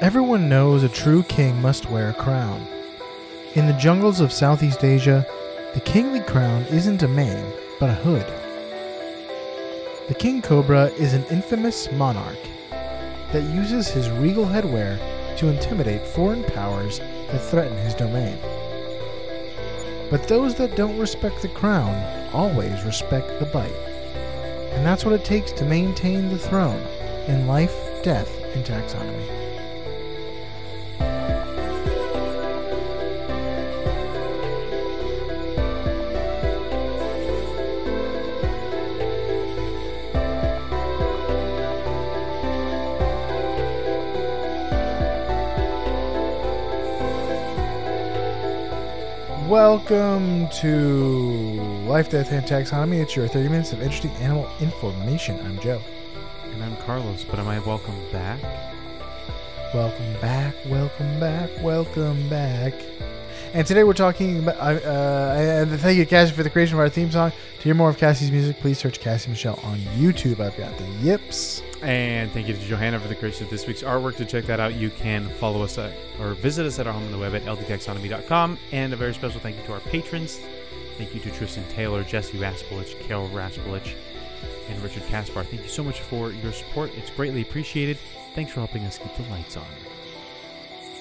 Everyone knows a true king must wear a crown. In the jungles of Southeast Asia, the kingly crown isn't a mane, but a hood. The king cobra is an infamous monarch that uses his regal headwear to intimidate foreign powers that threaten his domain. But those that don't respect the crown always respect the bite. And that's what it takes to maintain the throne in life, death, and taxonomy. Welcome to Life, Death, and Taxonomy. It's your 30 minutes of interesting animal information. I'm Joe. And I'm Carlos, but am I welcome back? Welcome back, welcome back, welcome back. And today we're talking about, uh, uh, and thank you, Cassie, for the creation of our theme song. To hear more of Cassie's music, please search Cassie Michelle on YouTube. I've got the yips. And thank you to Johanna for the creation of this week's artwork. To check that out, you can follow us at, or visit us at our home on the web at ldtaxonomy.com. And a very special thank you to our patrons. Thank you to Tristan Taylor, Jesse Raspolich, Carol Raspolich, and Richard Kaspar. Thank you so much for your support. It's greatly appreciated. Thanks for helping us keep the lights on.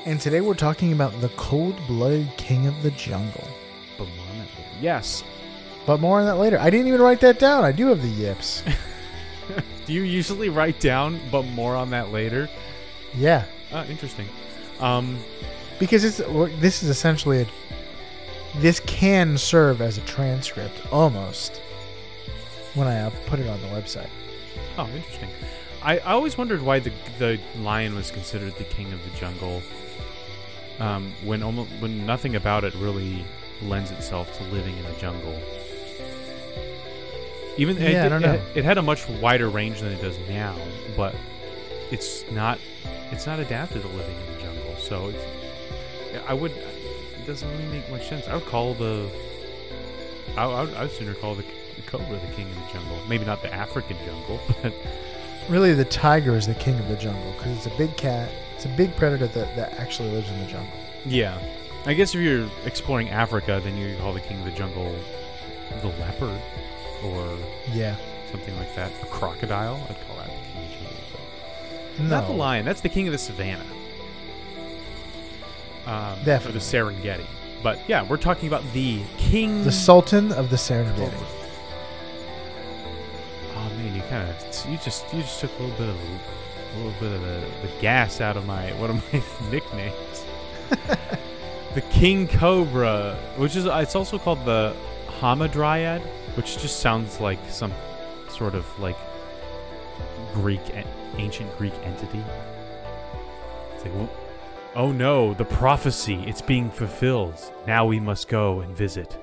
And today we're talking about the cold blooded king of the jungle. But more on that later. Yes. But more on that later. I didn't even write that down. I do have the yips. Do you usually write down, but more on that later? yeah. Ah, interesting. Um, because it's this is essentially a this can serve as a transcript almost when I uh, put it on the website. Oh, interesting. I, I always wondered why the the lion was considered the king of the jungle. Um, when almost when nothing about it really lends itself to living in the jungle. Even Yeah, it, I don't know. It, it had a much wider range than it does now, but it's not it's not adapted to living in the jungle. So it's, I would it doesn't really make much sense. I would call the I, I would, I would sooner call the, the cobra the king of the jungle. Maybe not the African jungle, but Really, the tiger is the king of the jungle because it's a big cat. It's a big predator that, that actually lives in the jungle. Yeah. I guess if you're exploring Africa, then you call the king of the jungle the leopard or Yeah. something like that. A crocodile? I'd call that the king of the jungle. but- No. Not the lion. That's the king of the savannah. Um, Or the Serengeti. But yeah, we're talking about the king. The Sultan of the Serengeti. Oh man, you kind of you just you just took a little bit of a little bit of the, the gas out of my one of my nicknames. the king cobra, which is it's also called the hamadryad, which just sounds like some sort of like Greek ancient Greek entity. It's like, "Wh- oh no, the prophecy, it's being fulfilled. Now we must go and visit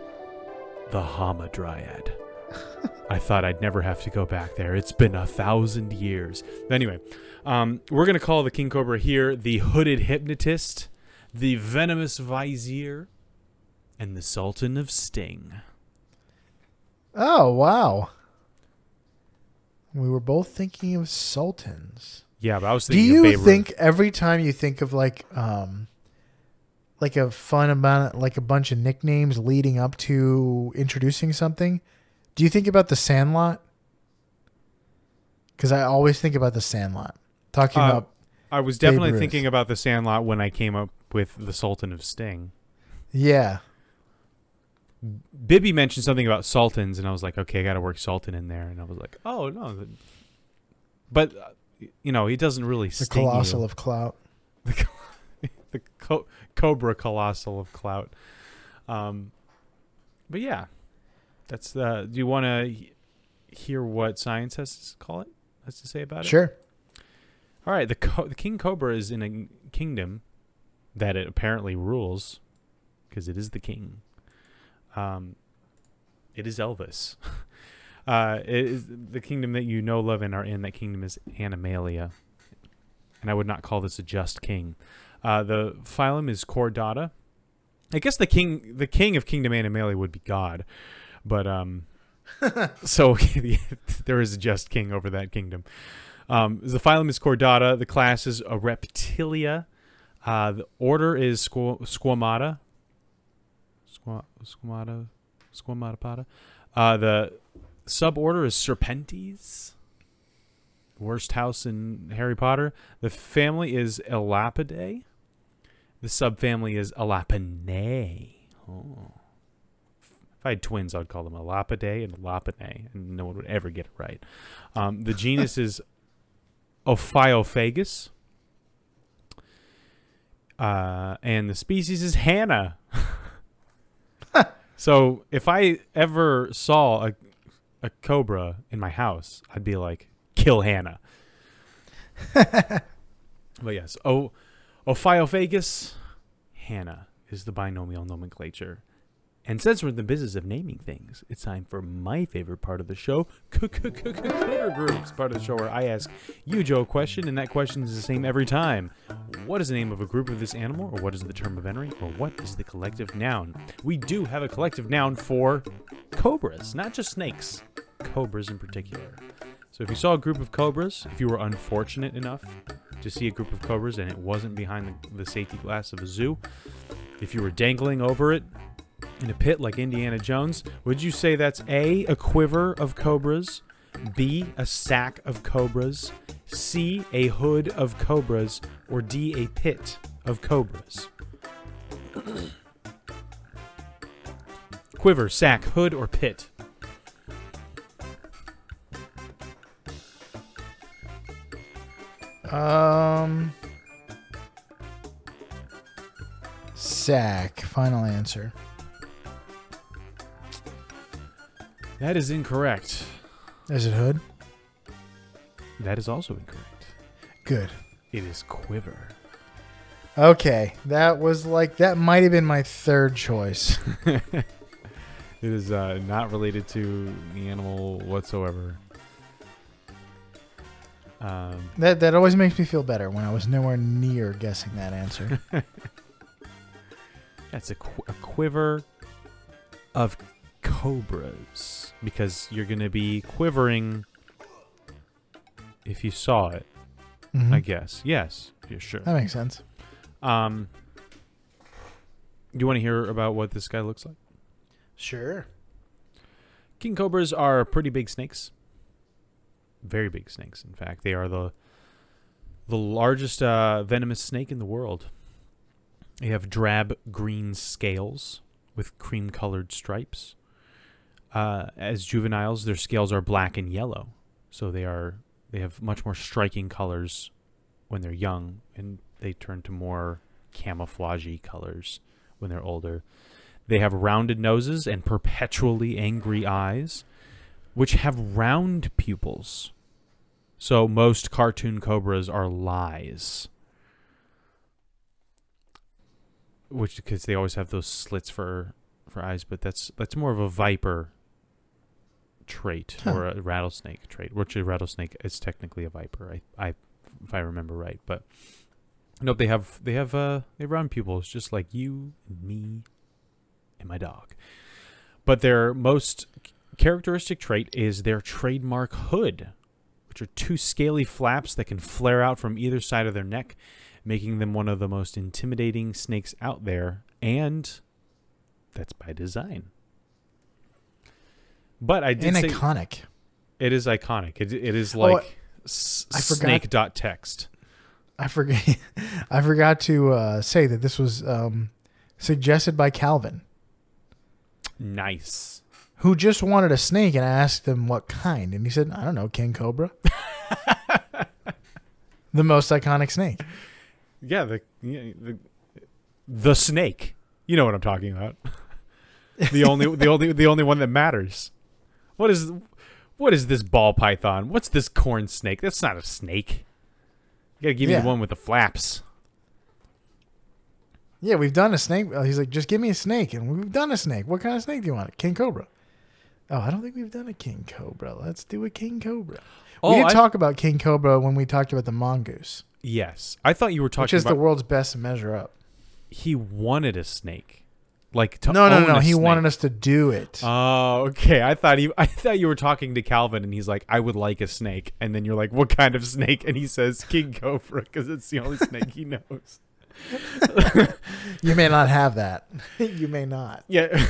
the hamadryad. I thought I'd never have to go back there. It's been a thousand years. Anyway, um, we're going to call the King Cobra here the Hooded Hypnotist, the Venomous Vizier, and the Sultan of Sting. Oh wow. We were both thinking of sultans. Yeah, but I was Do thinking you of Babe Ruth. think every time you think of like um like a fun amount like a bunch of nicknames leading up to introducing something, do you think about the Sandlot? Cuz I always think about the Sandlot. Talking Uh, about I was Babe definitely Ruth. thinking about the Sandlot when I came up with the Sultan of Sting. yeah. Bibby mentioned something about sultans, and I was like, okay, I got to work sultan in there, and I was like, oh no, but uh, you know, he doesn't really The sting you. colossal of clout. the, the co- cobra colossal of clout. Um, but yeah, that's the. Do you want to hear what science has to call it? Has to say about it? Sure. All right. The co- the king cobra is in a kingdom that it apparently rules because it is the king. Um, it is Elvis. uh, it is the kingdom that you know, love, and are in. That kingdom is Animalia, and I would not call this a just king. Uh, the phylum is Chordata. I guess the king, the king of Kingdom Animalia would be God, but um, so there is a just king over that kingdom. Um, the phylum is Chordata. The class is a Reptilia. Uh, the order is Squ- Squamata. Squamata. Squamata Uh, the suborder is Serpentes. Worst house in Harry Potter. The family is Elapidae. The subfamily is Elapinae. Oh. If I had twins, I'd call them Elapidae and Elapinae, and no one would ever get it right. Um, the genus is Ophiophagus. Uh, and the species is Hannah. so if I ever saw a, a cobra in my house, I'd be like, kill Hannah. but yes, O Ophiophagus Hannah is the binomial nomenclature. And since we're in the business of naming things, it's time for my favorite part of the show, Critter Groups, part of the show where I ask you, Joe, a question, and that question is the same every time. What is the name of a group of this animal, or what is the term of entry, or what is the collective noun? We do have a collective noun for cobras, not just snakes, cobras in particular. So if you saw a group of cobras, if you were unfortunate enough to see a group of cobras and it wasn't behind the, the safety glass of a zoo, if you were dangling over it in a pit like Indiana Jones, would you say that's A, a quiver of cobras, B, a sack of cobras, C, a hood of cobras, or D, a pit of cobras? quiver, sack, hood, or pit? Um, sack. Final answer. That is incorrect. Is it hood? That is also incorrect. Good. It is quiver. Okay, that was like that might have been my third choice. it is uh, not related to the animal whatsoever. Um, That that always makes me feel better when I was nowhere near guessing that answer. that's a, qu- a quiver of cobras because you're going to be quivering if you saw it. Mhm. I guess. Yes. Yeah, sure. That makes sense. Um, you want to hear about what this guy looks like? Sure. King cobras are pretty big snakes. Very big snakes, in fact. They are the the largest uh, venomous snake in the world. They have drab green scales with cream colored stripes. Uh, as juveniles, their scales are black and yellow, so they are they have much more striking colors when they're young, and they turn to more camouflagey colors when they're older. They have rounded noses and perpetually angry eyes, which have round pupils. So most cartoon cobras are lies. Which because they always have those slits for for eyes, but that's that's more of a viper trait Huh. or a rattlesnake trait. Which a rattlesnake is technically a viper. I, I if I remember right, but nope, they have they have uh they round pupils just like you and me and my dog. But their most characteristic trait is their trademark hood, which are two scaly flaps that can flare out from either side of their neck, making them one of the most intimidating snakes out there, and that's by design. But I did And say iconic. it is iconic. It, it is Oh, like s- I forgot- snake dot text. I forget. I forgot to uh, say that this was um, suggested by Calvin, Nice. who just wanted a snake, and I asked him what kind, and he said, "I don't know, king cobra." the most iconic snake. Yeah, the yeah, the the snake. You know what I'm talking about. the only the only the only one that matters. What is what is this ball python? What's this corn snake? That's not a snake. You gotta give me the one with the flaps. Yeah, we've done a snake. Uh, He's like, just give me a snake, and we've done a snake. What kind of snake do you want? A King cobra. Oh, I don't think we've done a king cobra. Let's do a king cobra. Oh, we did I- talk about king cobra when we talked about the mongoose, Yes, I thought you were talking. which is about. the world's best measure up. he wanted a snake. Like to no, no, no. He snake. wanted us to do it. Oh, okay. I thought he I thought you were talking to Calvin and he's like, "I would like a snake." And then you're like, "What kind of snake?" And he says, "King cobra" because it's the only snake he knows. you may not have that. you may not. Yeah.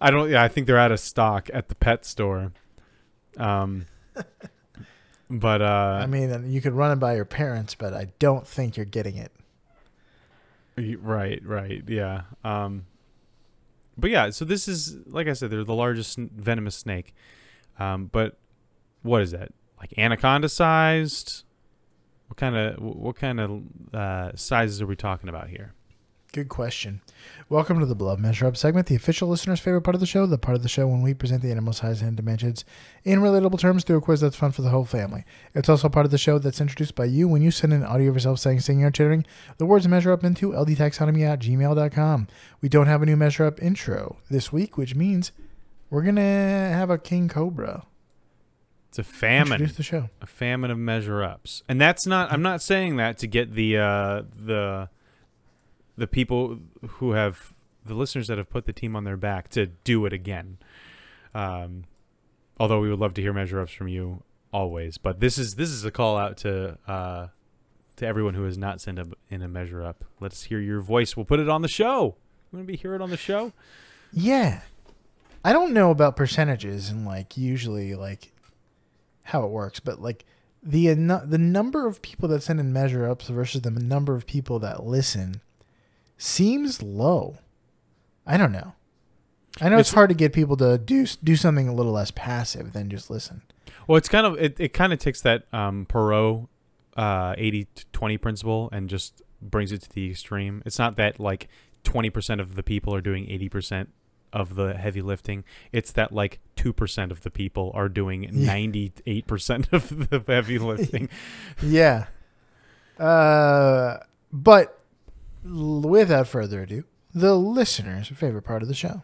I don't yeah, I think they're out of stock at the pet store. Um but uh I mean, you could run it by your parents, but I don't think you're getting it. Right, right, yeah. Um, but yeah, so this is like I said, they're the largest venomous snake. Um, but what is that? Like anaconda sized? What kind of what kind of uh, sizes are we talking about here? Good question. Welcome to the Blood Measure Up segment, the official listener's favorite part of the show, the part of the show when we present the animal size and dimensions in relatable terms through a quiz that's fun for the whole family. It's also part of the show that's introduced by you when you send an audio of yourself saying, singing, or chittering the words measure up into ldtaxonomy at gmail.com. We don't have a new measure up intro this week, which means we're going to have a king cobra It's a famine, introduce the show. a famine of measure ups, and that's not. I'm not saying that to get the uh, the the people who have the listeners that have put the team on their back to do it again. Um, although we would love to hear measure ups from you always, but this is this is a call out to uh, to everyone who has not sent in a measure up. Let's hear your voice. We'll put it on the show. You want to be hear it on the show? Yeah. I don't know about percentages and like usually like how it works, but like the the number of people that send in measure ups versus the number of people that listen seems low. I don't know. I know it's, It's- hard to get people to do do something a little less passive than just listen. Well, it's kind of it, it kind of takes that um, Pareto uh, 80-20 principle and just brings it to the extreme. It's not that like 20% of the people are doing 80% of the heavy lifting. It's that like 2% of the people are doing Yeah. 98% of the heavy lifting. Yeah. Uh, but without further ado, the listener's favorite part of the show.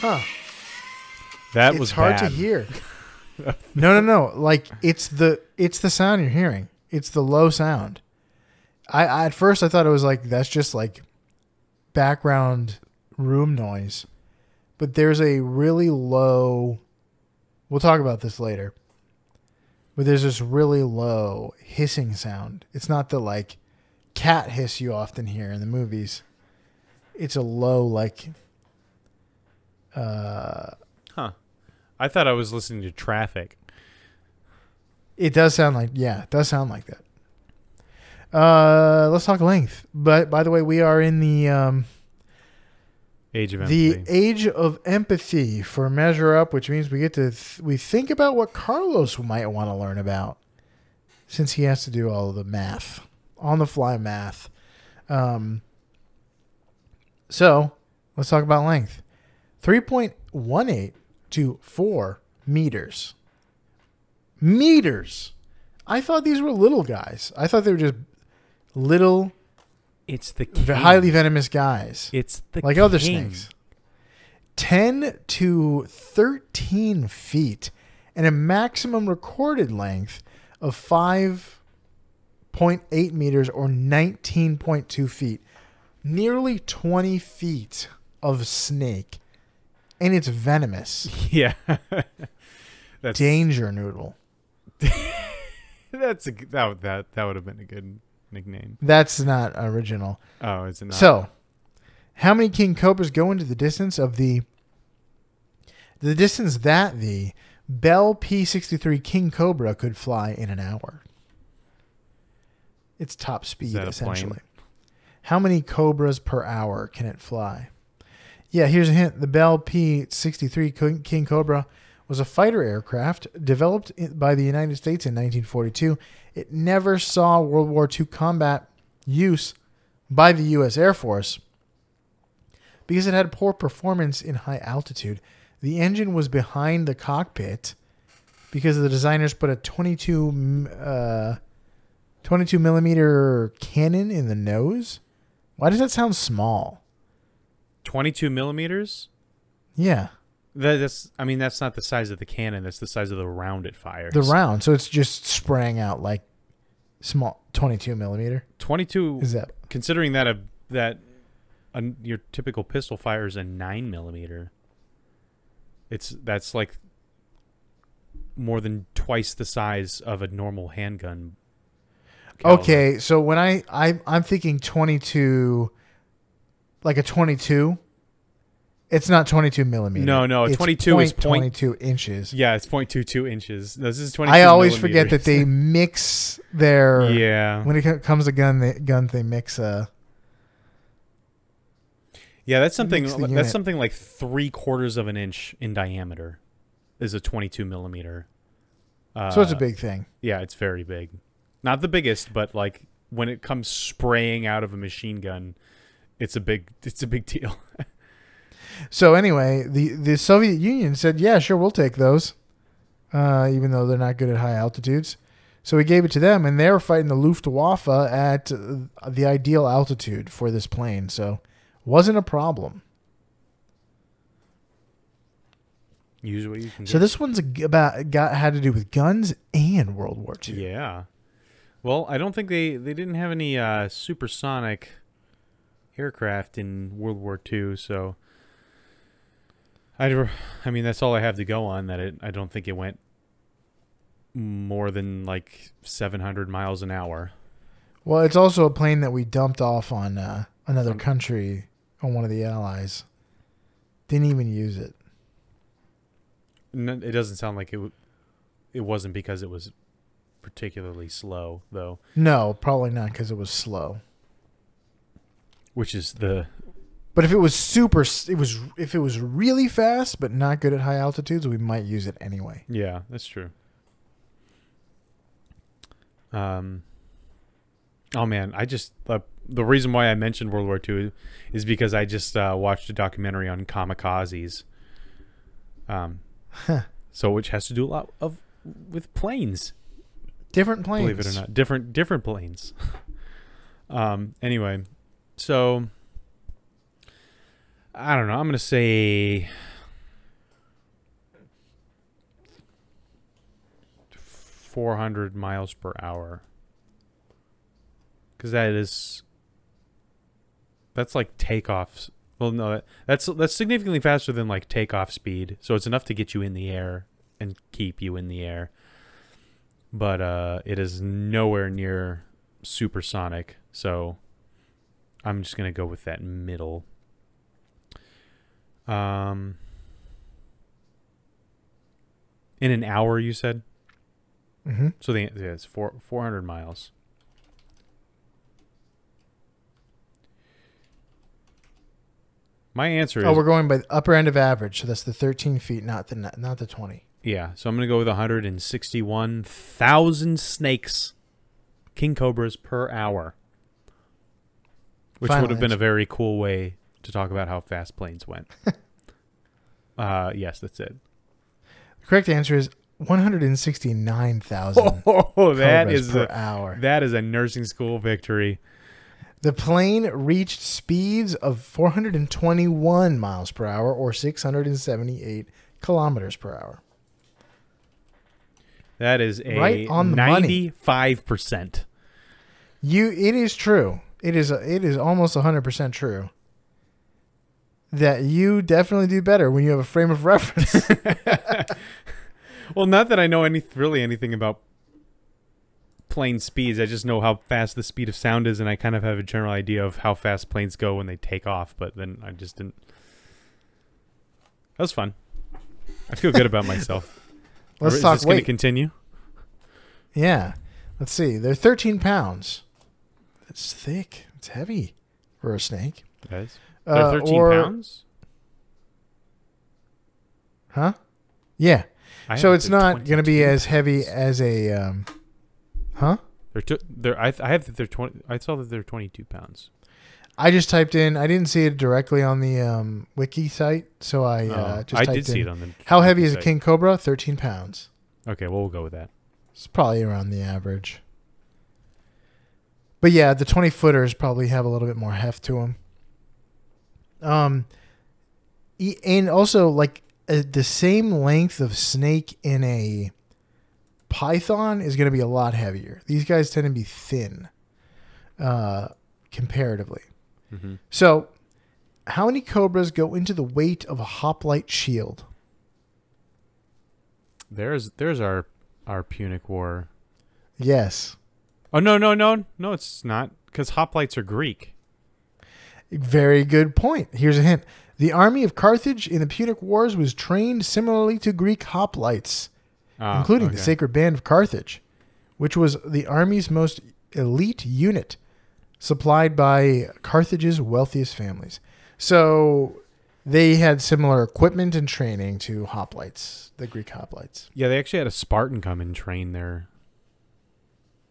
Huh. That it's was hard bad. to hear. no, no, no. Like it's the it's the sound you're hearing. It's the low sound. I, I at first I thought it was like that's just like background room noise, but there's a really low. We'll talk about this later. But there's this really low hissing sound. It's not the like cat hiss you often hear in the movies. It's a low like. Uh, Huh. I thought I was listening to traffic. It does sound like yeah, it does sound like that. Uh, let's talk length. But by the way, we are in the um, Age of the empathy. age of empathy for measure up, which means we get to th- we think about what Carlos might want to learn about, since he has to do all of the math on the fly math. Um, so let's talk about length. Three point one eight to four meters. Meters. I thought these were little guys. I thought they were just little, it's the king. highly venomous guys It's the like other king. snakes. 10 to 13 feet and a maximum recorded length of 5.8 meters or 19.2 feet. Nearly 20 feet of snake. And it's venomous. Yeah. That's Danger noodle. That's a, that would- that that would have been a good nickname. That's not original. Oh, is it not? So, how many king cobras go into the distance of the the distance that the Bell P63 king cobra could fly in an hour? It's top speed essentially. plane? How many cobras per hour can it fly? Yeah, here's a hint. The Bell P63 King- King Cobra was a fighter aircraft developed by the United States in 1942. It never saw World War II combat use by the U.S. Air Force because it had poor performance in high altitude. The engine was behind the cockpit because the designers put a 22 m- uh, 22 millimeter cannon in the nose Why does that sound small? 22 millimeters. Yeah, That, that's. I mean, that's not the size of the cannon. That's the size of the round it fires. the round. So it's just spraying out like small 22 millimeter. 22. Is that considering that a that a, your typical pistol fires a nine millimeter. It's that's like more than twice the size of a normal handgun. caliber. okay? So when I I I'm thinking 22, like a 22. It's not 22 millimeter. No, no, It's 22 is point- 22 inches. Yeah, it's 0.22 inches. No, this is 22. I always forget that they mix their yeah. when it co- comes to gun they, guns they mix uh Yeah, that's something. the That's unit. something like three quarters of an inch in diameter. Is a 22 millimeter. Uh, so it's a big thing. Yeah, it's very big. Not the biggest, but like when it comes spraying out of a machine gun, it's a big. It's a big deal. So anyway, the the Soviet Union said, "Yeah, sure, we'll take those." Uh, even though they're not good at high altitudes. So we gave it to them and they were fighting the Luftwaffe at the ideal altitude for this plane. So wasn't a problem. Use what you can. So get. this one's about got had to do with guns and World War II. Yeah. Well, I don't think they they didn't have any uh, supersonic aircraft in World War II, so I I mean that's all I have to go on. That it I don't think it went more than like 700 miles an hour. Well, it's also a plane that we dumped off on uh, another Um, country on one of the allies. Didn't even use it. N- It doesn't sound like it. W- it wasn't because it was particularly slow, though, No, probably not because it was slow. which is the But if it was super, it was if it was really fast but not good at high altitudes, we might use it anyway. yeah, that's true. Um. Oh man, I just uh, the reason why I mentioned World War II is because I just uh, watched a documentary on kamikazes. Um, so which has to do a lot of with planes. Different planes. believe it or not different different planes um anyway so i don't know i'm gonna say 400 miles per hour because that is that's like takeoffs well no that's that's significantly faster than like takeoff speed so it's enough to get you in the air and keep you in the air but uh, it is nowhere near supersonic. So I'm just gonna go with that middle. Um, in an hour, you said. hmm So the yeah, it's four four hundred miles. My answer is Oh, we're going by the upper end of average, so that's the 13 feet, not the not the 20. Yeah, so I'm gonna go with 161,000 snakes, king cobras per hour, which Final would have been a very cool way to talk about how fast planes went. uh, yes, that's it. The correct answer is 169,000 Oh, that cobras per a, hour. that is a nursing school victory. The plane reached speeds of 421 miles per hour or 678 kilometers per hour. That is a Right on the 95 percent. You, it is true. It is. It is almost 100 percent true. That you definitely do better when you have a frame of reference. Well, not that I know any really anything about plane speeds. I just know how fast the speed of sound is, and I kind of have a general idea of how fast planes go when they take off. But then I just didn't. That was fun. I feel good about myself. Let's is talk this going to continue? yeah. Let's see. They're 13 pounds. That's thick. It's heavy for a snake. Guys, they're Uh, 13 or- pounds. Huh? Yeah. I so it's not going to be 22 as heavy as a. Um, huh? They're t- they're I, I have that they're 20. I saw that they're 22 pounds. I just typed in. I didn't see it directly on the um, wiki site, so I uh, Oh, just I typed did see it on the. How heavy is a king cobra? 13 pounds. Okay, well we'll go with that. It's probably around the average. But yeah, the 20 footers probably have a little bit more heft to them. Um, and also like uh, the same length of snake in a python is going to be a lot heavier. These guys tend to be thin, uh, comparatively. hmm So, how many cobras go into the weight of a hoplite shield? There's there's our our Punic War. Yes, Oh no no no no! It's not because hoplites are Greek. Very good point. Here's a hint: the army of Carthage in the Punic Wars was trained similarly to Greek hoplites. Ah, including the. Sacred Band of Carthage, which was the army's most elite unit, supplied by Carthage's wealthiest families. So they had similar equipment and training to hoplites, the Greek hoplites. Yeah, they actually had a Spartan come and train their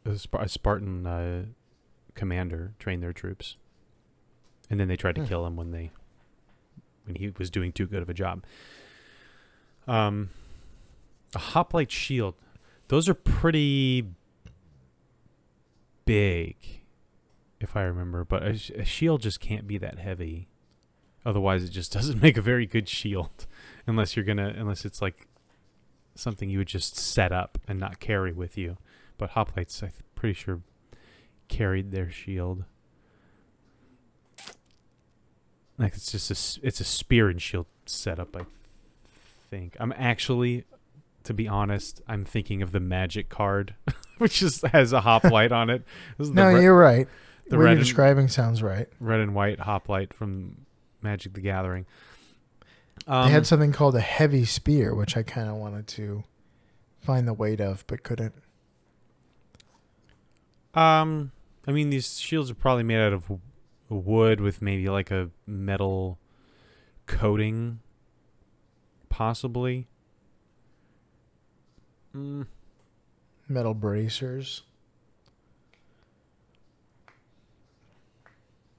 a, a Spartan uh, commander train their troops, and then they tried to Hmm. kill him when they when he was doing too good of a job. Um, a hoplite shield; those are pretty big, if I remember. But a, a shield just can't be that heavy. Otherwise, it just doesn't make a very good shield, unless you're gonna unless it's like something you would just set up and not carry with you. But hoplites, I'm pretty sure, carried their shield. Like it's just a it's a spear and shield setup. I think I'm actually, to be honest, I'm thinking of the magic card, which just has a hoplite on it. No, re- you're right. the what red you're and- describing sounds right. red and white hoplite from Magic the Gathering. they Um, had something called a heavy spear, which I kind of wanted to find the weight of, but couldn't. Um, I mean, these shields are probably made out of wood with maybe like a metal coating, possibly. Mm, Metal bracers.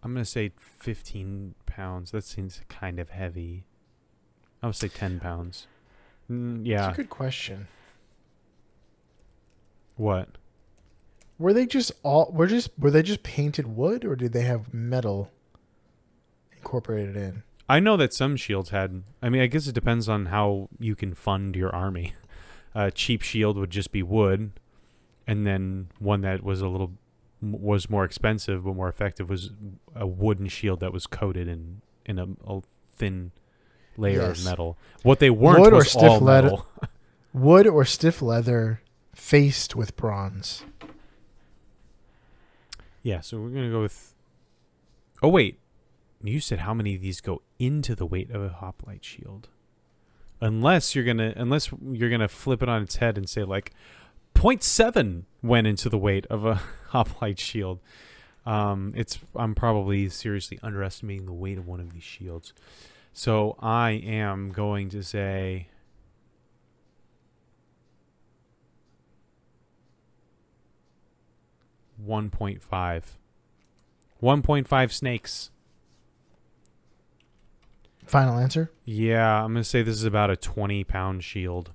I'm gonna say 15 pounds. That seems kind of heavy. I would say 10 pounds. Mm, yeah. That's a good question. What? Were they just all were just were they just painted wood or did they have metal incorporated in? I know that some shields had. I mean, I guess it depends on how you can fund your army. A cheap shield would just be wood, and then one that was a little was more expensive but more effective was a wooden shield that was coated in in a, a thin layer Yes. of metal. What they weren't Wood or stiff leather- Wood or stiff leather faced with bronze. Yeah, so we're gonna go with. Oh wait, you said how many of these go into the weight of a hoplite shield? Unless you're gonna, unless you're gonna flip it on its head and say like, 0.7 went into the weight of a hoplite shield. Um, it's I'm probably seriously underestimating the weight of one of these shields. So I am going to say. One point five. One point five snakes. Final answer? Yeah, I'm gonna say this is about a 20 pound shield.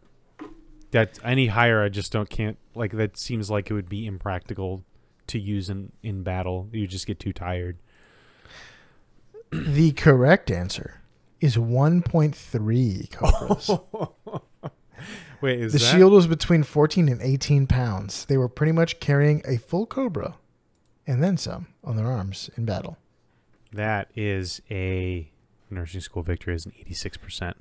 That any higher, I just don't can't like. That seems like it would be impractical to use in in battle. You just get too tired. the correct answer is 1.3 cobras. Wait, is the that? shield was between 14 and 18 pounds. They were pretty much carrying a full cobra and then some on their arms in battle. That is a nursing school victory. Is an 86 percent.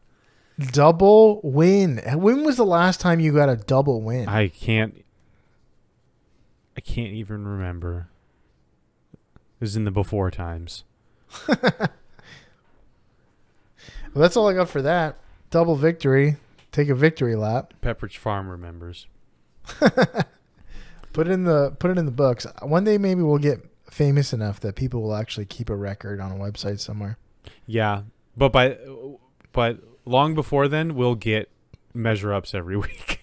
Double win. When was the last time you got a double win? I can't. I can't even remember. It was in the before times. Well, that's all I got for that. Double victory. Take a victory lap. Pepperidge Farm remembers. Put it in the put it in the books. One day maybe we'll get famous enough that people will actually keep a record on a website somewhere. Yeah, but by but long before then, we'll get measure ups every week.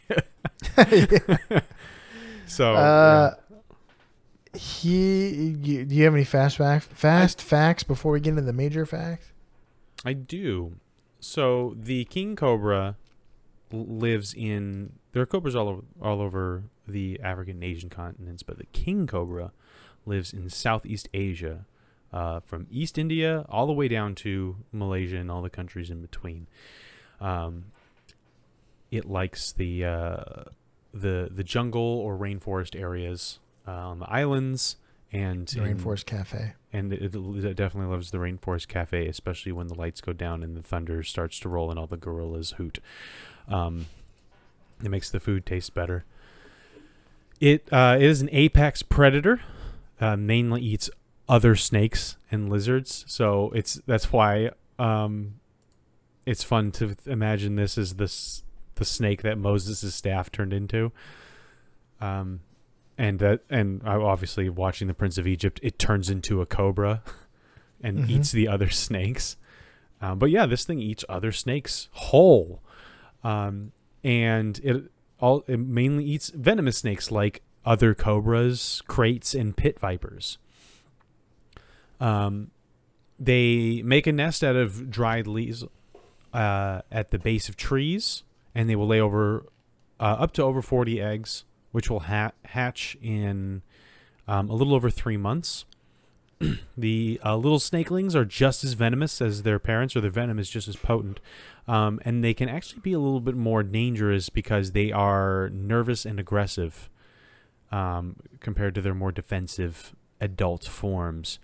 so Uh, he, you, do you have any fast facts? Fast facts before we get into the major facts? I do. So the king cobra lives in there are cobras all over all over the African and Asian continents, but the king cobra lives in Southeast Asia, uh, from East India all the way down to Malaysia and all the countries in between. Um, it likes the uh, the the jungle or rainforest areas uh, on the islands and The in- Rainforest Cafe. and it, it definitely loves the rainforest cafe, especially when the lights go down and the thunder starts to roll and all the gorillas hoot. Um, it makes the food taste better. It uh, it is an apex predator. Uh, mainly eats other snakes and lizards, so it's that's why um, it's fun to imagine this as this the snake that Moses' staff turned into. Um, and that and obviously watching the Prince of Egypt, it turns into a cobra and Mhm. eats the other snakes. Um, but yeah, this thing eats other snakes whole, um, and it all it mainly eats venomous snakes like other cobras, kraits, and pit vipers. Um, they make a nest out of dried leaves uh, at the base of trees, and they will lay over uh, up to over forty eggs which will ha- hatch in um, a little over three months. the uh, little snakelings are just as venomous as their parents, or their venom is just as potent. Um, and they can actually be a little bit more dangerous because they are nervous and aggressive um, compared to their more defensive adult forms.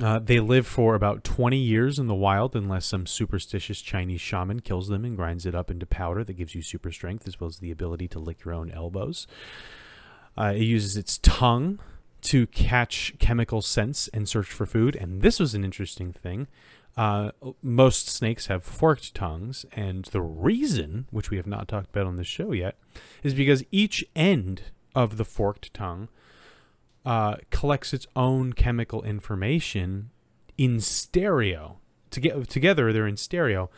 Uh, they live for about 20 years in the wild unless some superstitious Chinese shaman kills them and grinds it up into powder that gives you super strength as well as the ability to lick your own elbows. Uh, it uses its tongue to catch chemical scents and search for food. And this was an interesting thing. Uh, most snakes have forked tongues, and the reason, which we have not talked about on this show yet, is because each end of the forked tongue uh, collects its own chemical information in stereo. Toge- together, they're in stereo.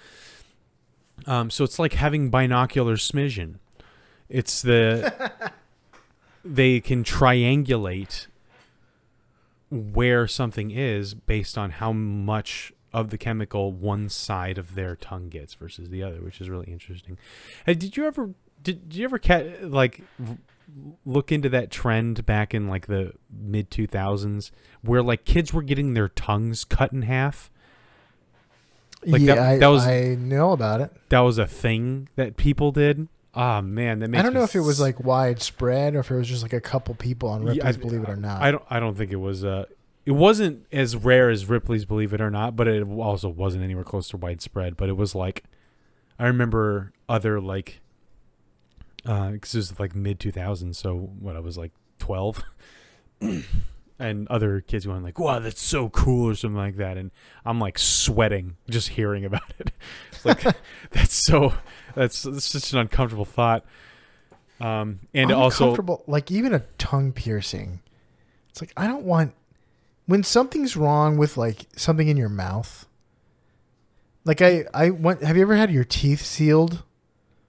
Um, so it's like having binocular smidgen. It's the they can triangulate where something is based on how much of the chemical one side of their tongue gets versus the other, which is really interesting. Hey, did you ever did, did you ever cat like look into that trend back in like the mid 2000s where like kids were getting their tongues cut in half? Like, yeah, that- I, that was- I know about it. That was a thing that people did. Ah man, that makes I don't know if it was like widespread or if it was just like a couple people on Yeah, Ripley's I- Believe It or Not. I don't. I don't think it was. Uh, it wasn't as rare as Ripley's Believe It or Not, but it also wasn't anywhere close to widespread. But it was like, I remember other like, uh because it was like mid two thousands. So when I was like twelve, and other kids going like, "Wow, that's so cool" or something like that, and I'm like sweating just hearing about it. It's like that's so. That's, that's such an uncomfortable thought. Um, and also like even a tongue piercing. It's like I don't want when something's wrong with like something in your mouth. Like I I went. Have you ever had your teeth sealed?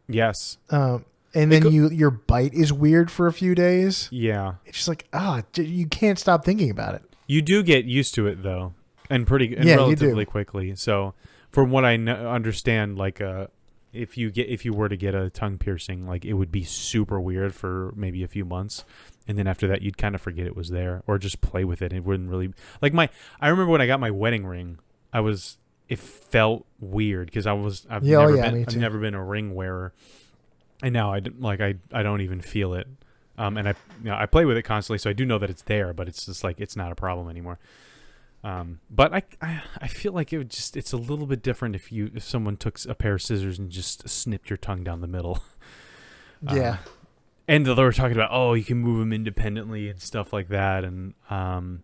yes, Um, and then go- you your bite is weird for a few days. yeah. It's just like ah, you can't stop thinking about it. You do get used to it though, and pretty and Yeah, relatively quickly. So, from what I kn- understand, like uh, if you get if you were to get a tongue piercing, like it would be super weird for maybe a few months, and then after that, you'd kind of forget it was there, or just play with it. It wouldn't really like my. I remember when I got my wedding ring, I was it felt weird because I was I've Yeah, oh, never yeah, been I've never been a ring wearer, and now I like I I don't even feel it. Um, and I, you know, I play with it constantly, so I do know that it's there, but it's just like it's not a problem anymore. Um, but I, I, I feel like it would just it's a little bit different if you if someone took a pair of scissors and just snipped your tongue down the middle. Uh, yeah, and they were talking about oh you can move them independently and stuff like that, and um,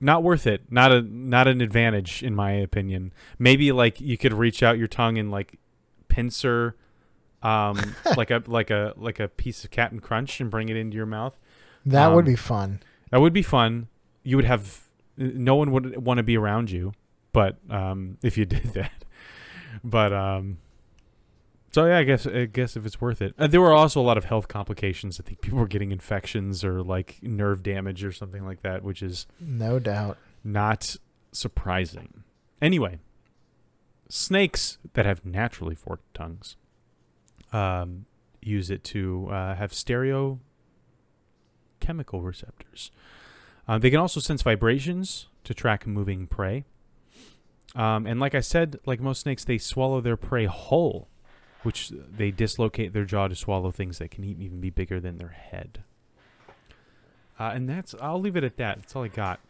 not worth it. Not a not an advantage in my opinion. Maybe like you could reach out your tongue and like pincer, um, like a like a like a piece of Captain Crunch and bring it into your mouth. that um, would be fun. That would be fun. You would have no one would want to be around you, but um, if you did that, but um, so yeah, I guess I guess if it's worth it. Uh, there were also a lot of health complications. I think people were getting infections or like nerve damage or something like that, which is No doubt. not surprising. Anyway, snakes that have naturally forked tongues um, use it to uh, have stereo chemical receptors. Uh, they can also sense vibrations to track moving prey. Um, and like I said, like most snakes, they swallow their prey whole, which they dislocate their jaw to swallow things that can even be bigger than their head. Uh, and that's I'll leave it at that. That's all I got.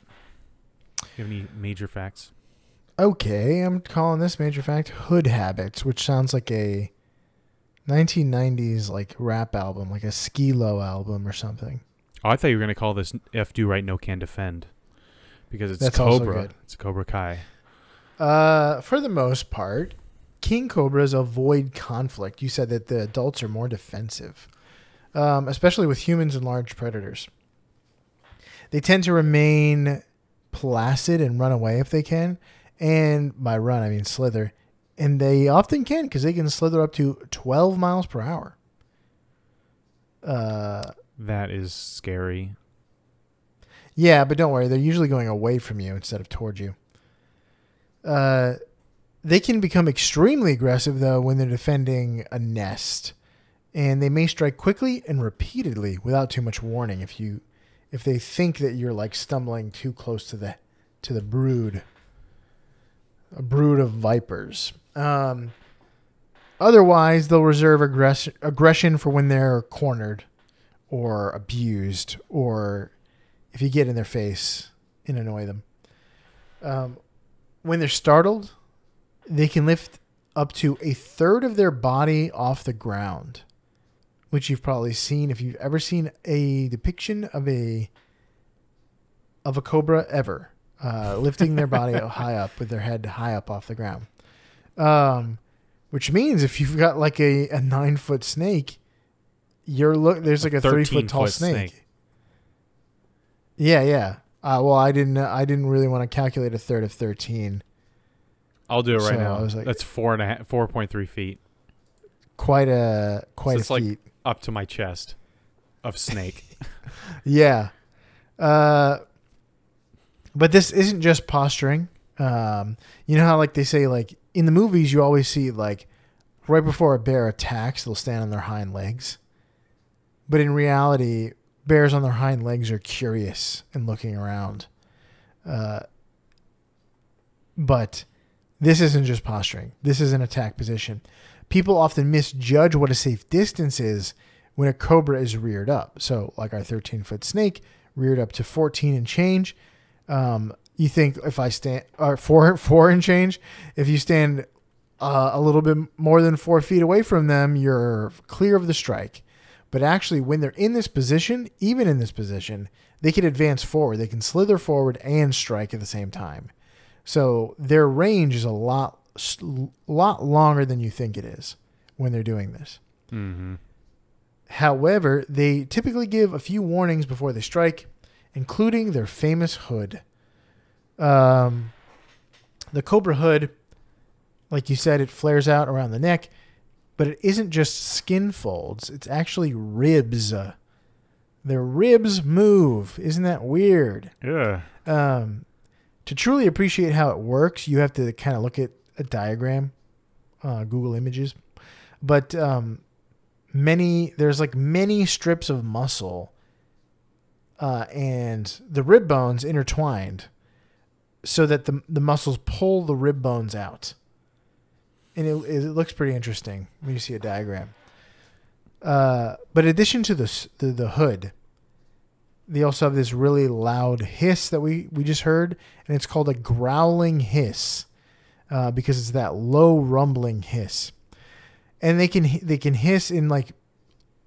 You have any major facts? Okay, I'm calling this major fact Hood Habits, which sounds like a 1990s like rap album, like a Skilo album or something. Oh, I thought you were gonna call this "F Do Right No Can Defend," because it's That's Cobra. It's Cobra Kai. Uh, for the most part, king cobras avoid conflict. You said that the adults are more defensive, um, especially with humans and large predators. They tend to remain placid and run away if they can, and by run I mean slither, and they often can because they can slither up to 12 miles per hour. Uh, That is scary. Yeah, but don't worry. They're usually going away from you instead of towards you. Uh, they can become extremely aggressive though when they're defending a nest, and they may strike quickly and repeatedly without too much warning. If you, if they think that you're like stumbling too close to the, to the brood, a brood of vipers. Um, otherwise, they'll reserve aggress- aggression for when they're cornered, or abused, or if you get in their face and annoy them. Um, when they're startled, they can lift up to a third of their body off the ground, which you've probably seen if you've ever seen a depiction of a of a cobra ever uh, lifting their body high up with their head high up off the ground. Um, which means if you've got like a, a nine foot snake, you're look there's like a, three foot tall 13-foot snake. snake. Yeah, yeah. Uh, well, I didn't. I didn't really want to calculate a third of thirteen. I'll do it right So, now. I was like- That's four and a half, four point three feet Quite a quite it's a like- feat. up to my chest of snake. Yeah. Uh, but this isn't just posturing. Um, you know how like they say like in the movies you always see like right before a bear attacks they'll stand on their hind legs. But in reality, bears on their hind legs are curious and looking around. Uh, but this isn't just posturing. This is an attack position. People often misjudge what a safe distance is when a cobra is reared up. So, like our 13 foot snake, reared up to 14 and change. Um, you think if I stand, or four, four and change, if you stand uh, a little bit more than four feet away from them, you're clear of the strike. But actually, when they're in this position, even in this position, they can advance forward. They can slither forward and strike at the same time. So their range is a lot, lot longer than you think it is when they're doing this. mm-hmm. However, they typically give a few warnings before they strike, including their famous hood. Um, the Cobra hood, like you said, it flares out around the neck, but it isn't just skin folds, it's actually ribs. Their ribs move. Isn't that weird? Yeah. Um, to truly appreciate how it works, you have to kind of look at a diagram, uh, Google Images. But um, many there's like many strips of muscle, uh, and the rib bones intertwined, so that the the muscles pull the rib bones out. And it, it looks pretty interesting when you see a diagram. Uh, but in addition to the, the the hood, they also have this really loud hiss that we, we just heard, and it's called a growling hiss uh, because it's that low rumbling hiss. And they can they can hiss in like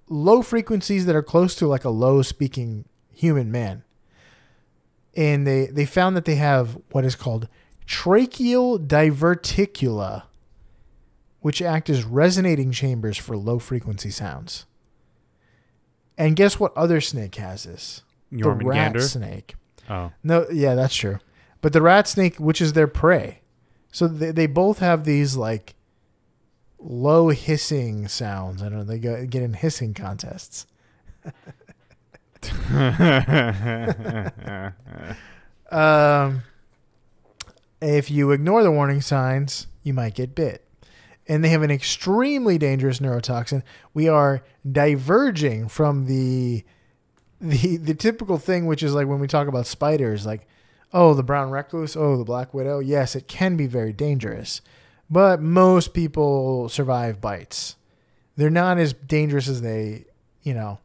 low frequencies that are close to like a low speaking human man. And they, they found that they have what is called tracheal diverticula, which act as resonating chambers for low frequency sounds. And guess what other snake has this? the rat Jormungandr. snake. Oh. No, yeah, that's true. But the rat snake, which is their prey, so they, they both have these like low hissing sounds. I don't know. They go, get in hissing contests. Um, if you ignore the warning signs, you might get bit. And they have an extremely dangerous neurotoxin. We are diverging from the the the typical thing, which is like when we talk about spiders, like, oh, the brown recluse, oh, the black widow. Yes, it can be very dangerous, but most people survive bites. They're not as dangerous as they, you know,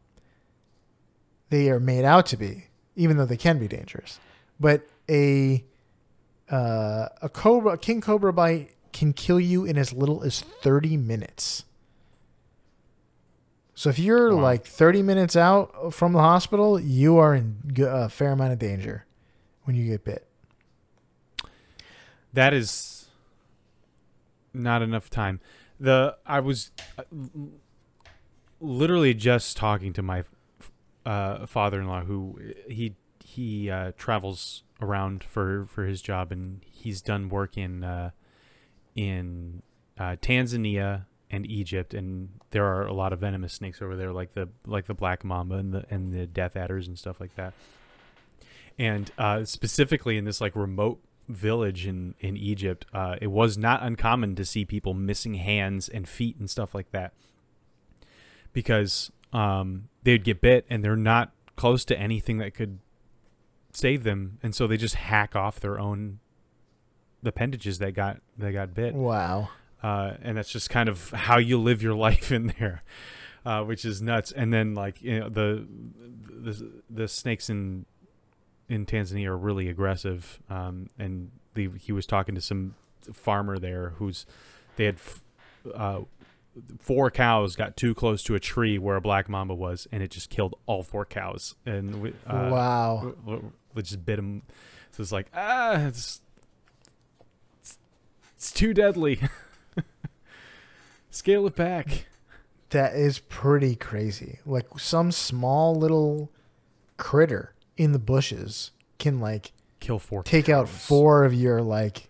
they are made out to be, even though they can be dangerous. But a uh, a cobra, a king cobra bite can kill you in as little as thirty minutes. So if you're Wow. like 30 minutes out from the hospital, you are in a fair amount of danger when you get bit. That is not enough time. The I was uh, literally just talking to my uh, father-in-law, who he he uh, travels around for for his job, and he's done work in uh, in uh, Tanzania and Egypt, and there are a lot of venomous snakes over there, like the like the black mamba and the and the death adders and stuff like that. And uh, specifically in this like remote village in in Egypt, uh, it was not uncommon to see people missing hands and feet and stuff like that because um, they'd get bit and they're not close to anything that could save them, and so they just hack off their own appendages that got that got bit Wow. uh, and that's just kind of how you live your life in there, uh, which is nuts. And then like you know the the the snakes in in Tanzania are really aggressive, um, and the, he was talking to some farmer there who's they had f- uh, four cows got too close to a tree where a black mamba was, and it just killed all four cows, and we- uh, wow. w- w- we just bit him. So it's like ah, it's it's, it's too deadly. Scale it back. That is pretty crazy. Like some small little critter in the bushes can like Kill four. take out four of your like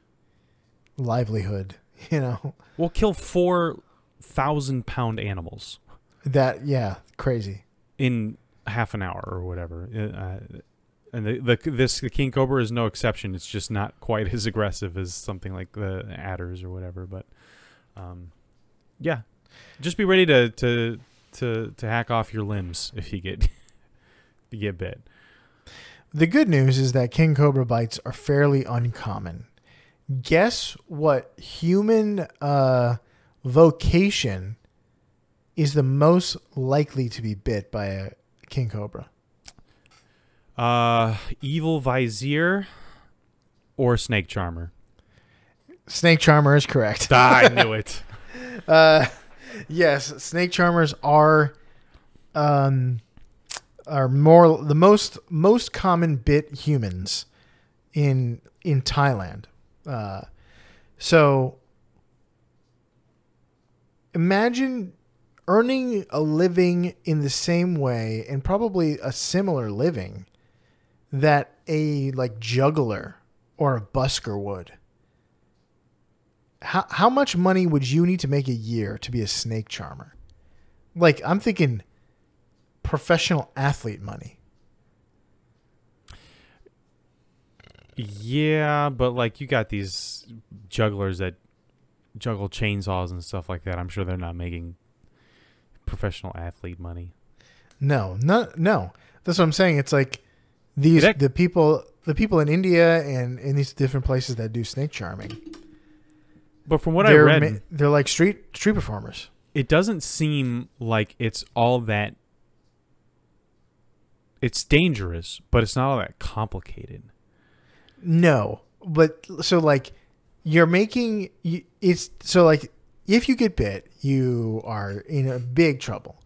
livelihood, you know. We'll kill four thousand pound animals That yeah, crazy. in half an hour or whatever. Uh, and the, the this the king cobra is no exception. It's just not quite as aggressive as something like the adders or whatever. But um, yeah, just be ready to to to to hack off your limbs if you get if you get bit. The good news is that king cobra bites are fairly uncommon. Guess what human uh, vocation is the most likely to be bit by a king cobra? Uh, evil vizier or snake charmer. Snake charmer is correct. Ah, I knew it. Uh, yes, snake charmers are um are more the most most common bit humans in in Thailand. Uh, so imagine earning a living in the same way and probably a similar living that a like juggler or a busker would how how much money would you need to make a year to be a snake charmer? Like I'm thinking professional athlete money. Yeah, but like you got these jugglers that juggle chainsaws and stuff like that. I'm sure they're not making professional athlete money. No, no, no. That's what I'm saying. It's like these That- the people the people in India and in these different places that do snake charming. But from what I read, ma- they're like street street performers. it doesn't seem like it's all that it's dangerous, but it's not all that complicated. No, but so like you're making it's so like if you get bit, you are in a big trouble.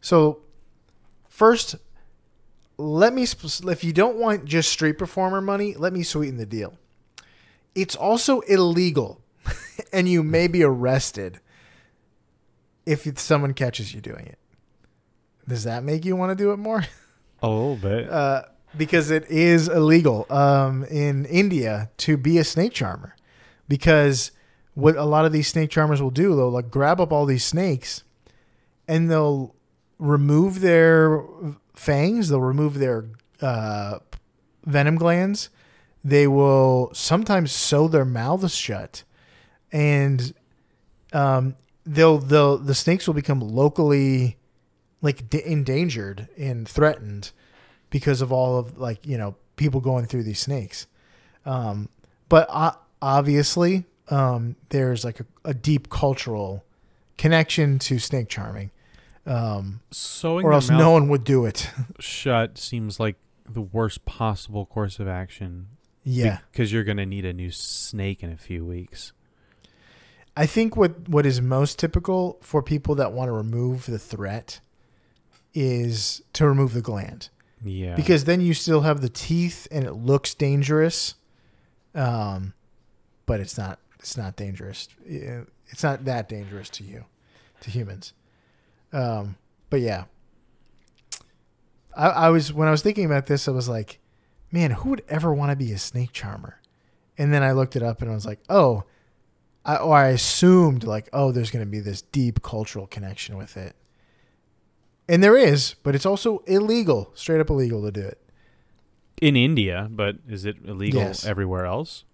So first, let me if you don't want just street performer money, let me sweeten the deal. It's also illegal, and you may be arrested if someone catches you doing it. Does that make you want to do it more? A little bit. uh, because it is illegal um, in India to be a snake charmer. Because what a lot of these snake charmers will do, they'll like grab up all these snakes, and they'll remove their fangs, they'll remove their uh, venom glands. They will sometimes sew their mouths shut, and um, they'll they'll the snakes will become locally like d- endangered and threatened because of all of like you know people going through these snakes. Um, but uh, obviously, um, there's like a, a deep cultural connection to snake charming, um, Sewing or else no one would do it. shut seems like the worst possible course of action. yeah, Because you're going to need a new snake in a few weeks. I think what what is most typical for people that want to remove the threat is to remove the gland. Yeah. because then you still have the teeth and it looks dangerous um but it's not it's not dangerous it's not that dangerous to you to humans. Um but yeah. I, I was when i was thinking about this i was like man who would ever want to be a snake charmer? And then i looked it up and i was like oh I, or i assumed like oh there's going to be this deep cultural connection with it. And there is but it's also illegal straight up illegal to do it. In India, but is it illegal Yes. everywhere else?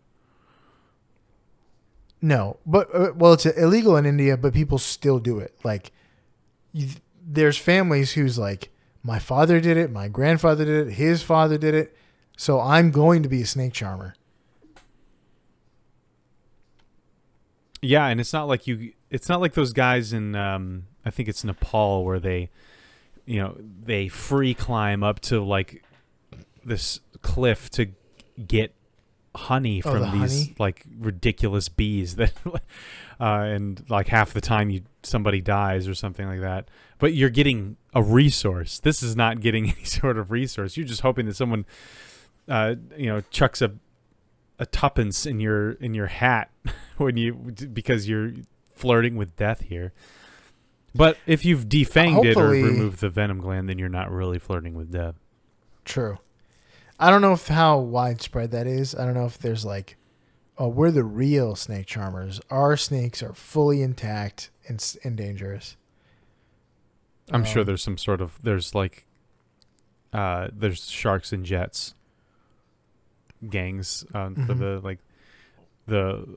No, but uh, well, it's illegal in India, but people still do it. Like, you, there's families who's like, my father did it, my grandfather did it, his father did it, so I'm going to be a snake charmer. Yeah, and it's not like you. It's not like those guys in. Um, I think it's Nepal where they, you know, they free climb up to like this cliff to get honey Oh, from the these honey? like ridiculous bees that, uh, and like half the time you somebody dies or something like that. But you're getting a resource. This is not getting any sort of resource. You're just hoping that someone, uh, you know, chucks a a tuppence in your in your hat when you because you're flirting with death here. But if you've defanged it or Hopefully- removed the venom gland, then you're not really flirting with death. True. I don't know if how widespread that is. I don't know if there's like, oh, we're the real snake charmers. Our snakes are fully intact and, and dangerous. I'm sure Um, there's some sort of there's like uh there's sharks and jets gangs uh, for Mhm. the like the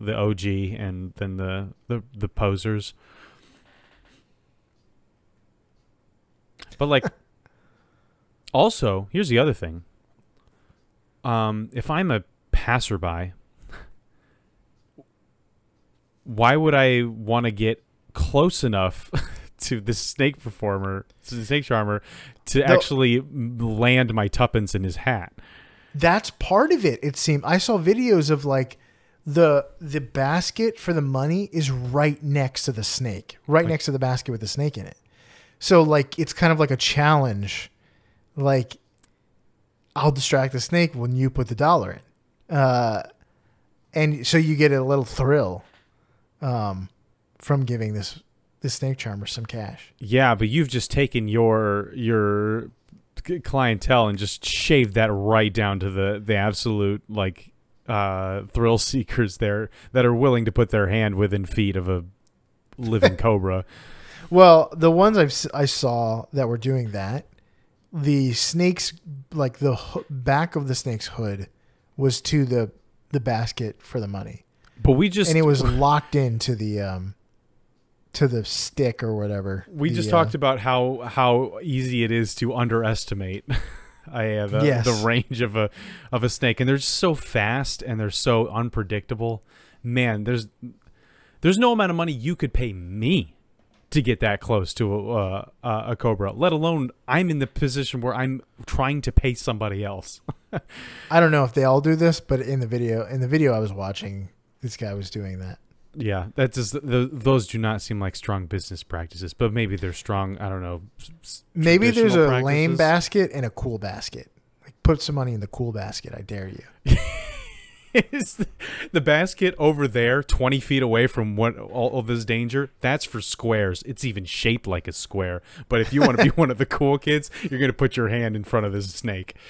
the OG and then the the the posers. But like also, here's the other thing. Um if I'm a passerby why would I want to get close enough to the snake performer, to the snake charmer, to actually land my tuppence in his hat? That's part of it. It seemed I saw videos of like the the basket for the money is right next to the snake, right Like- next to the basket with the snake in it. So like it's kind of like a challenge. Like I'll distract the snake when you put the dollar in, uh, and so you get a little thrill um, from giving this this snake charmer some cash. Yeah, but you've just taken your your clientele and just shaved that right down to the the absolute like uh thrill seekers there that are willing to put their hand within feet of a living cobra. Well, the ones I've I saw that were doing that, the snake's like the ho- back of the snake's hood was to the the basket for the money, But we just and it was locked into the um to the stick or whatever. We The, just uh, talked about how how easy it is to underestimate I, uh, the, Yes. the range of a of a snake, and they're just so fast and they're so unpredictable. Man, there's there's no amount of money you could pay me to get that close to a, a, a cobra. Let alone I'm in the position where I'm trying to pay somebody else. I don't know if they all do this, but in the video in the video I was watching, this guy was doing that. yeah, that's just th those do not seem like strong business practices, but maybe they're strong. I don't know. Maybe there's a traditional lame basket and a cool basket. Like put some money in the cool basket. I dare you. is the, basket over there 20 feet away from what all of this danger that's for squares. It's even shaped like a square. But if you want to be one of the cool kids you're going to put your hand in front of this snake.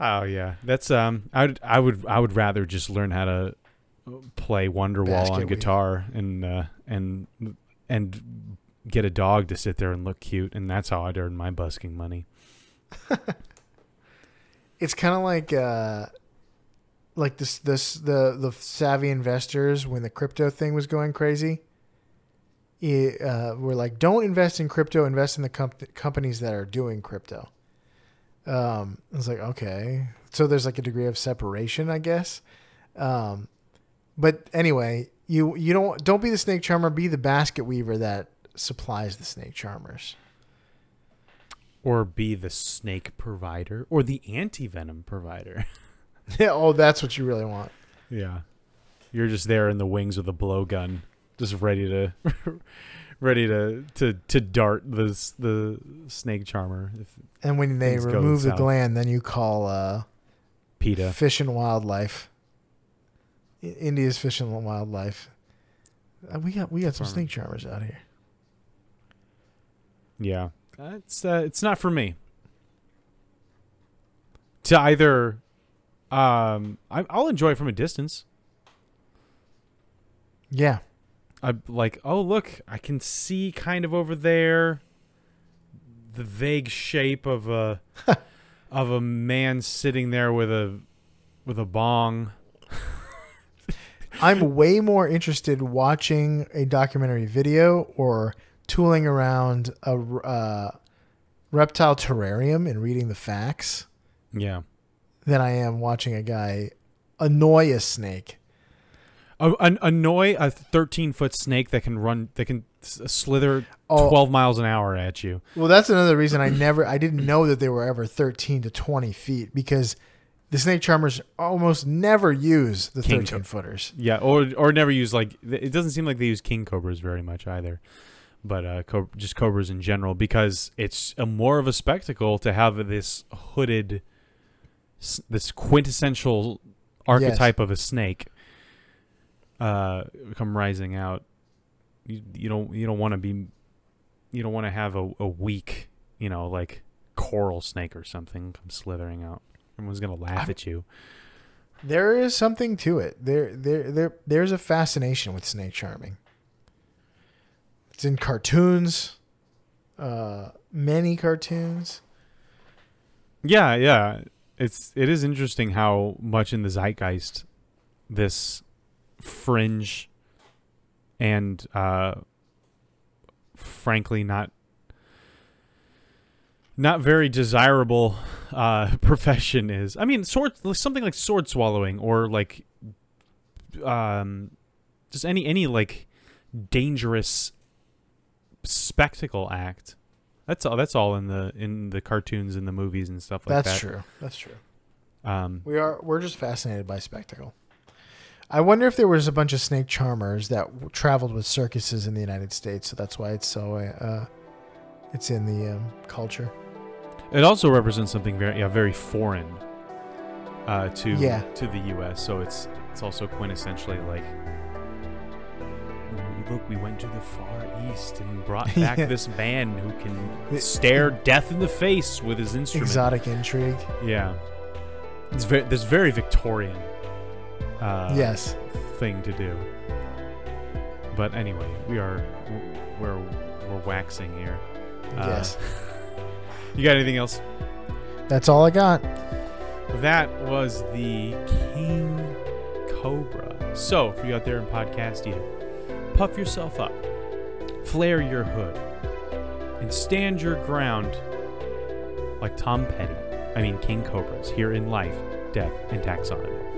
Oh yeah. That's um i would i would i would rather just learn how to play wonderwall Basket on weave. guitar and uh and and get a dog to sit there and look cute and that's how i'd earn my busking money It's kind of like uh like this this the the savvy investors when the crypto thing was going crazy. i- uh, were like, "Don't invest in crypto. Invest in the comp- companies that are doing crypto." Um, like, okay, so there's like a degree of separation, I guess. Um, but anyway, you you don't don't be the snake charmer. Be the basket weaver that supplies the snake charmers. Or be the snake provider or the anti venom provider. Yeah. Oh, that's what you really want. yeah. You're just there in the wings with a blowgun, just ready to ready to to to dart the the snake charmer if And when they remove the south. gland, then you call uh, PETA. Fish and Wildlife. India's Fish and Wildlife. Uh, we got we got some snake charmers out here. Yeah, Uh, it's uh, it's not for me. To either, um, I, I'll enjoy it from a distance. Yeah. I'm like, oh look, I can see kind of over there the vague shape of a of a man sitting there with a with a bong. I'm way more interested watching a documentary video or tooling around a uh, reptile terrarium and reading the facts Yeah. than I am watching a guy annoy a snake. A, an, annoy a 13 foot snake that can run that can slither Oh. 12 miles an hour at you. Well, that's another reason I never, I didn't know that they were ever 13 to 20 feet because the snake charmers almost never use the King 13 footers. Yeah, or or never use like it doesn't seem like they use king cobras very much either, but uh, co- just cobras in general because it's a more of a spectacle to have this hooded, this quintessential archetype of a snake, uh, come rising out. You, you don't you don't want to be, you don't want to have a, a weak you know like coral snake or something come slithering out. Everyone's gonna laugh I'm- at you. There is something to it. There, there, there, there's a fascination with snake charming. It's in cartoons, uh, many cartoons. Yeah, yeah. It's it is interesting how much in the zeitgeist this fringe and uh frankly not not very desirable uh profession is. I mean, sword something like sword swallowing or like um just any any like dangerous spectacle act. That's all. That's all in the in the cartoons and the movies and stuff like That's that. true. That's true. Um, We are. We're just fascinated by spectacle. I wonder if there was a bunch of snake charmers that w- traveled with circuses in the United States, so that's why it's so. Uh, it's in the um, culture. it also represents something very yeah, very foreign uh, to Yeah. to the U.S. So it's it's also quintessentially like. Look, we went to the far east and brought back Yeah. this man who can stare death in the face with his instrument. Exotic intrigue. Yeah, it's very this very Victorian. Uh, yes. thing to do. But anyway, we are we're we're waxing here. Uh, yes. You got anything else? That's all I got. That was the King Cobra. So, for you out there in podcast either, puff yourself up, flare your hood, and stand your ground like Tom Petty. I mean, King Cobras here in life, death, and taxonomy.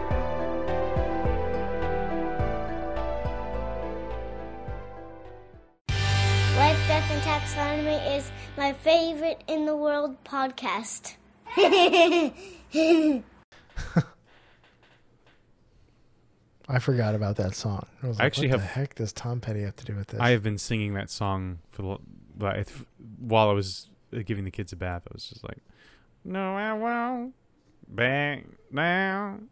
Forgot about that song. I, was I actually what have- the heck does Tom Petty have to do with this? I have been singing that song for the, like, while I was uh, giving the kids a bath. I was just like, No, I won't back down.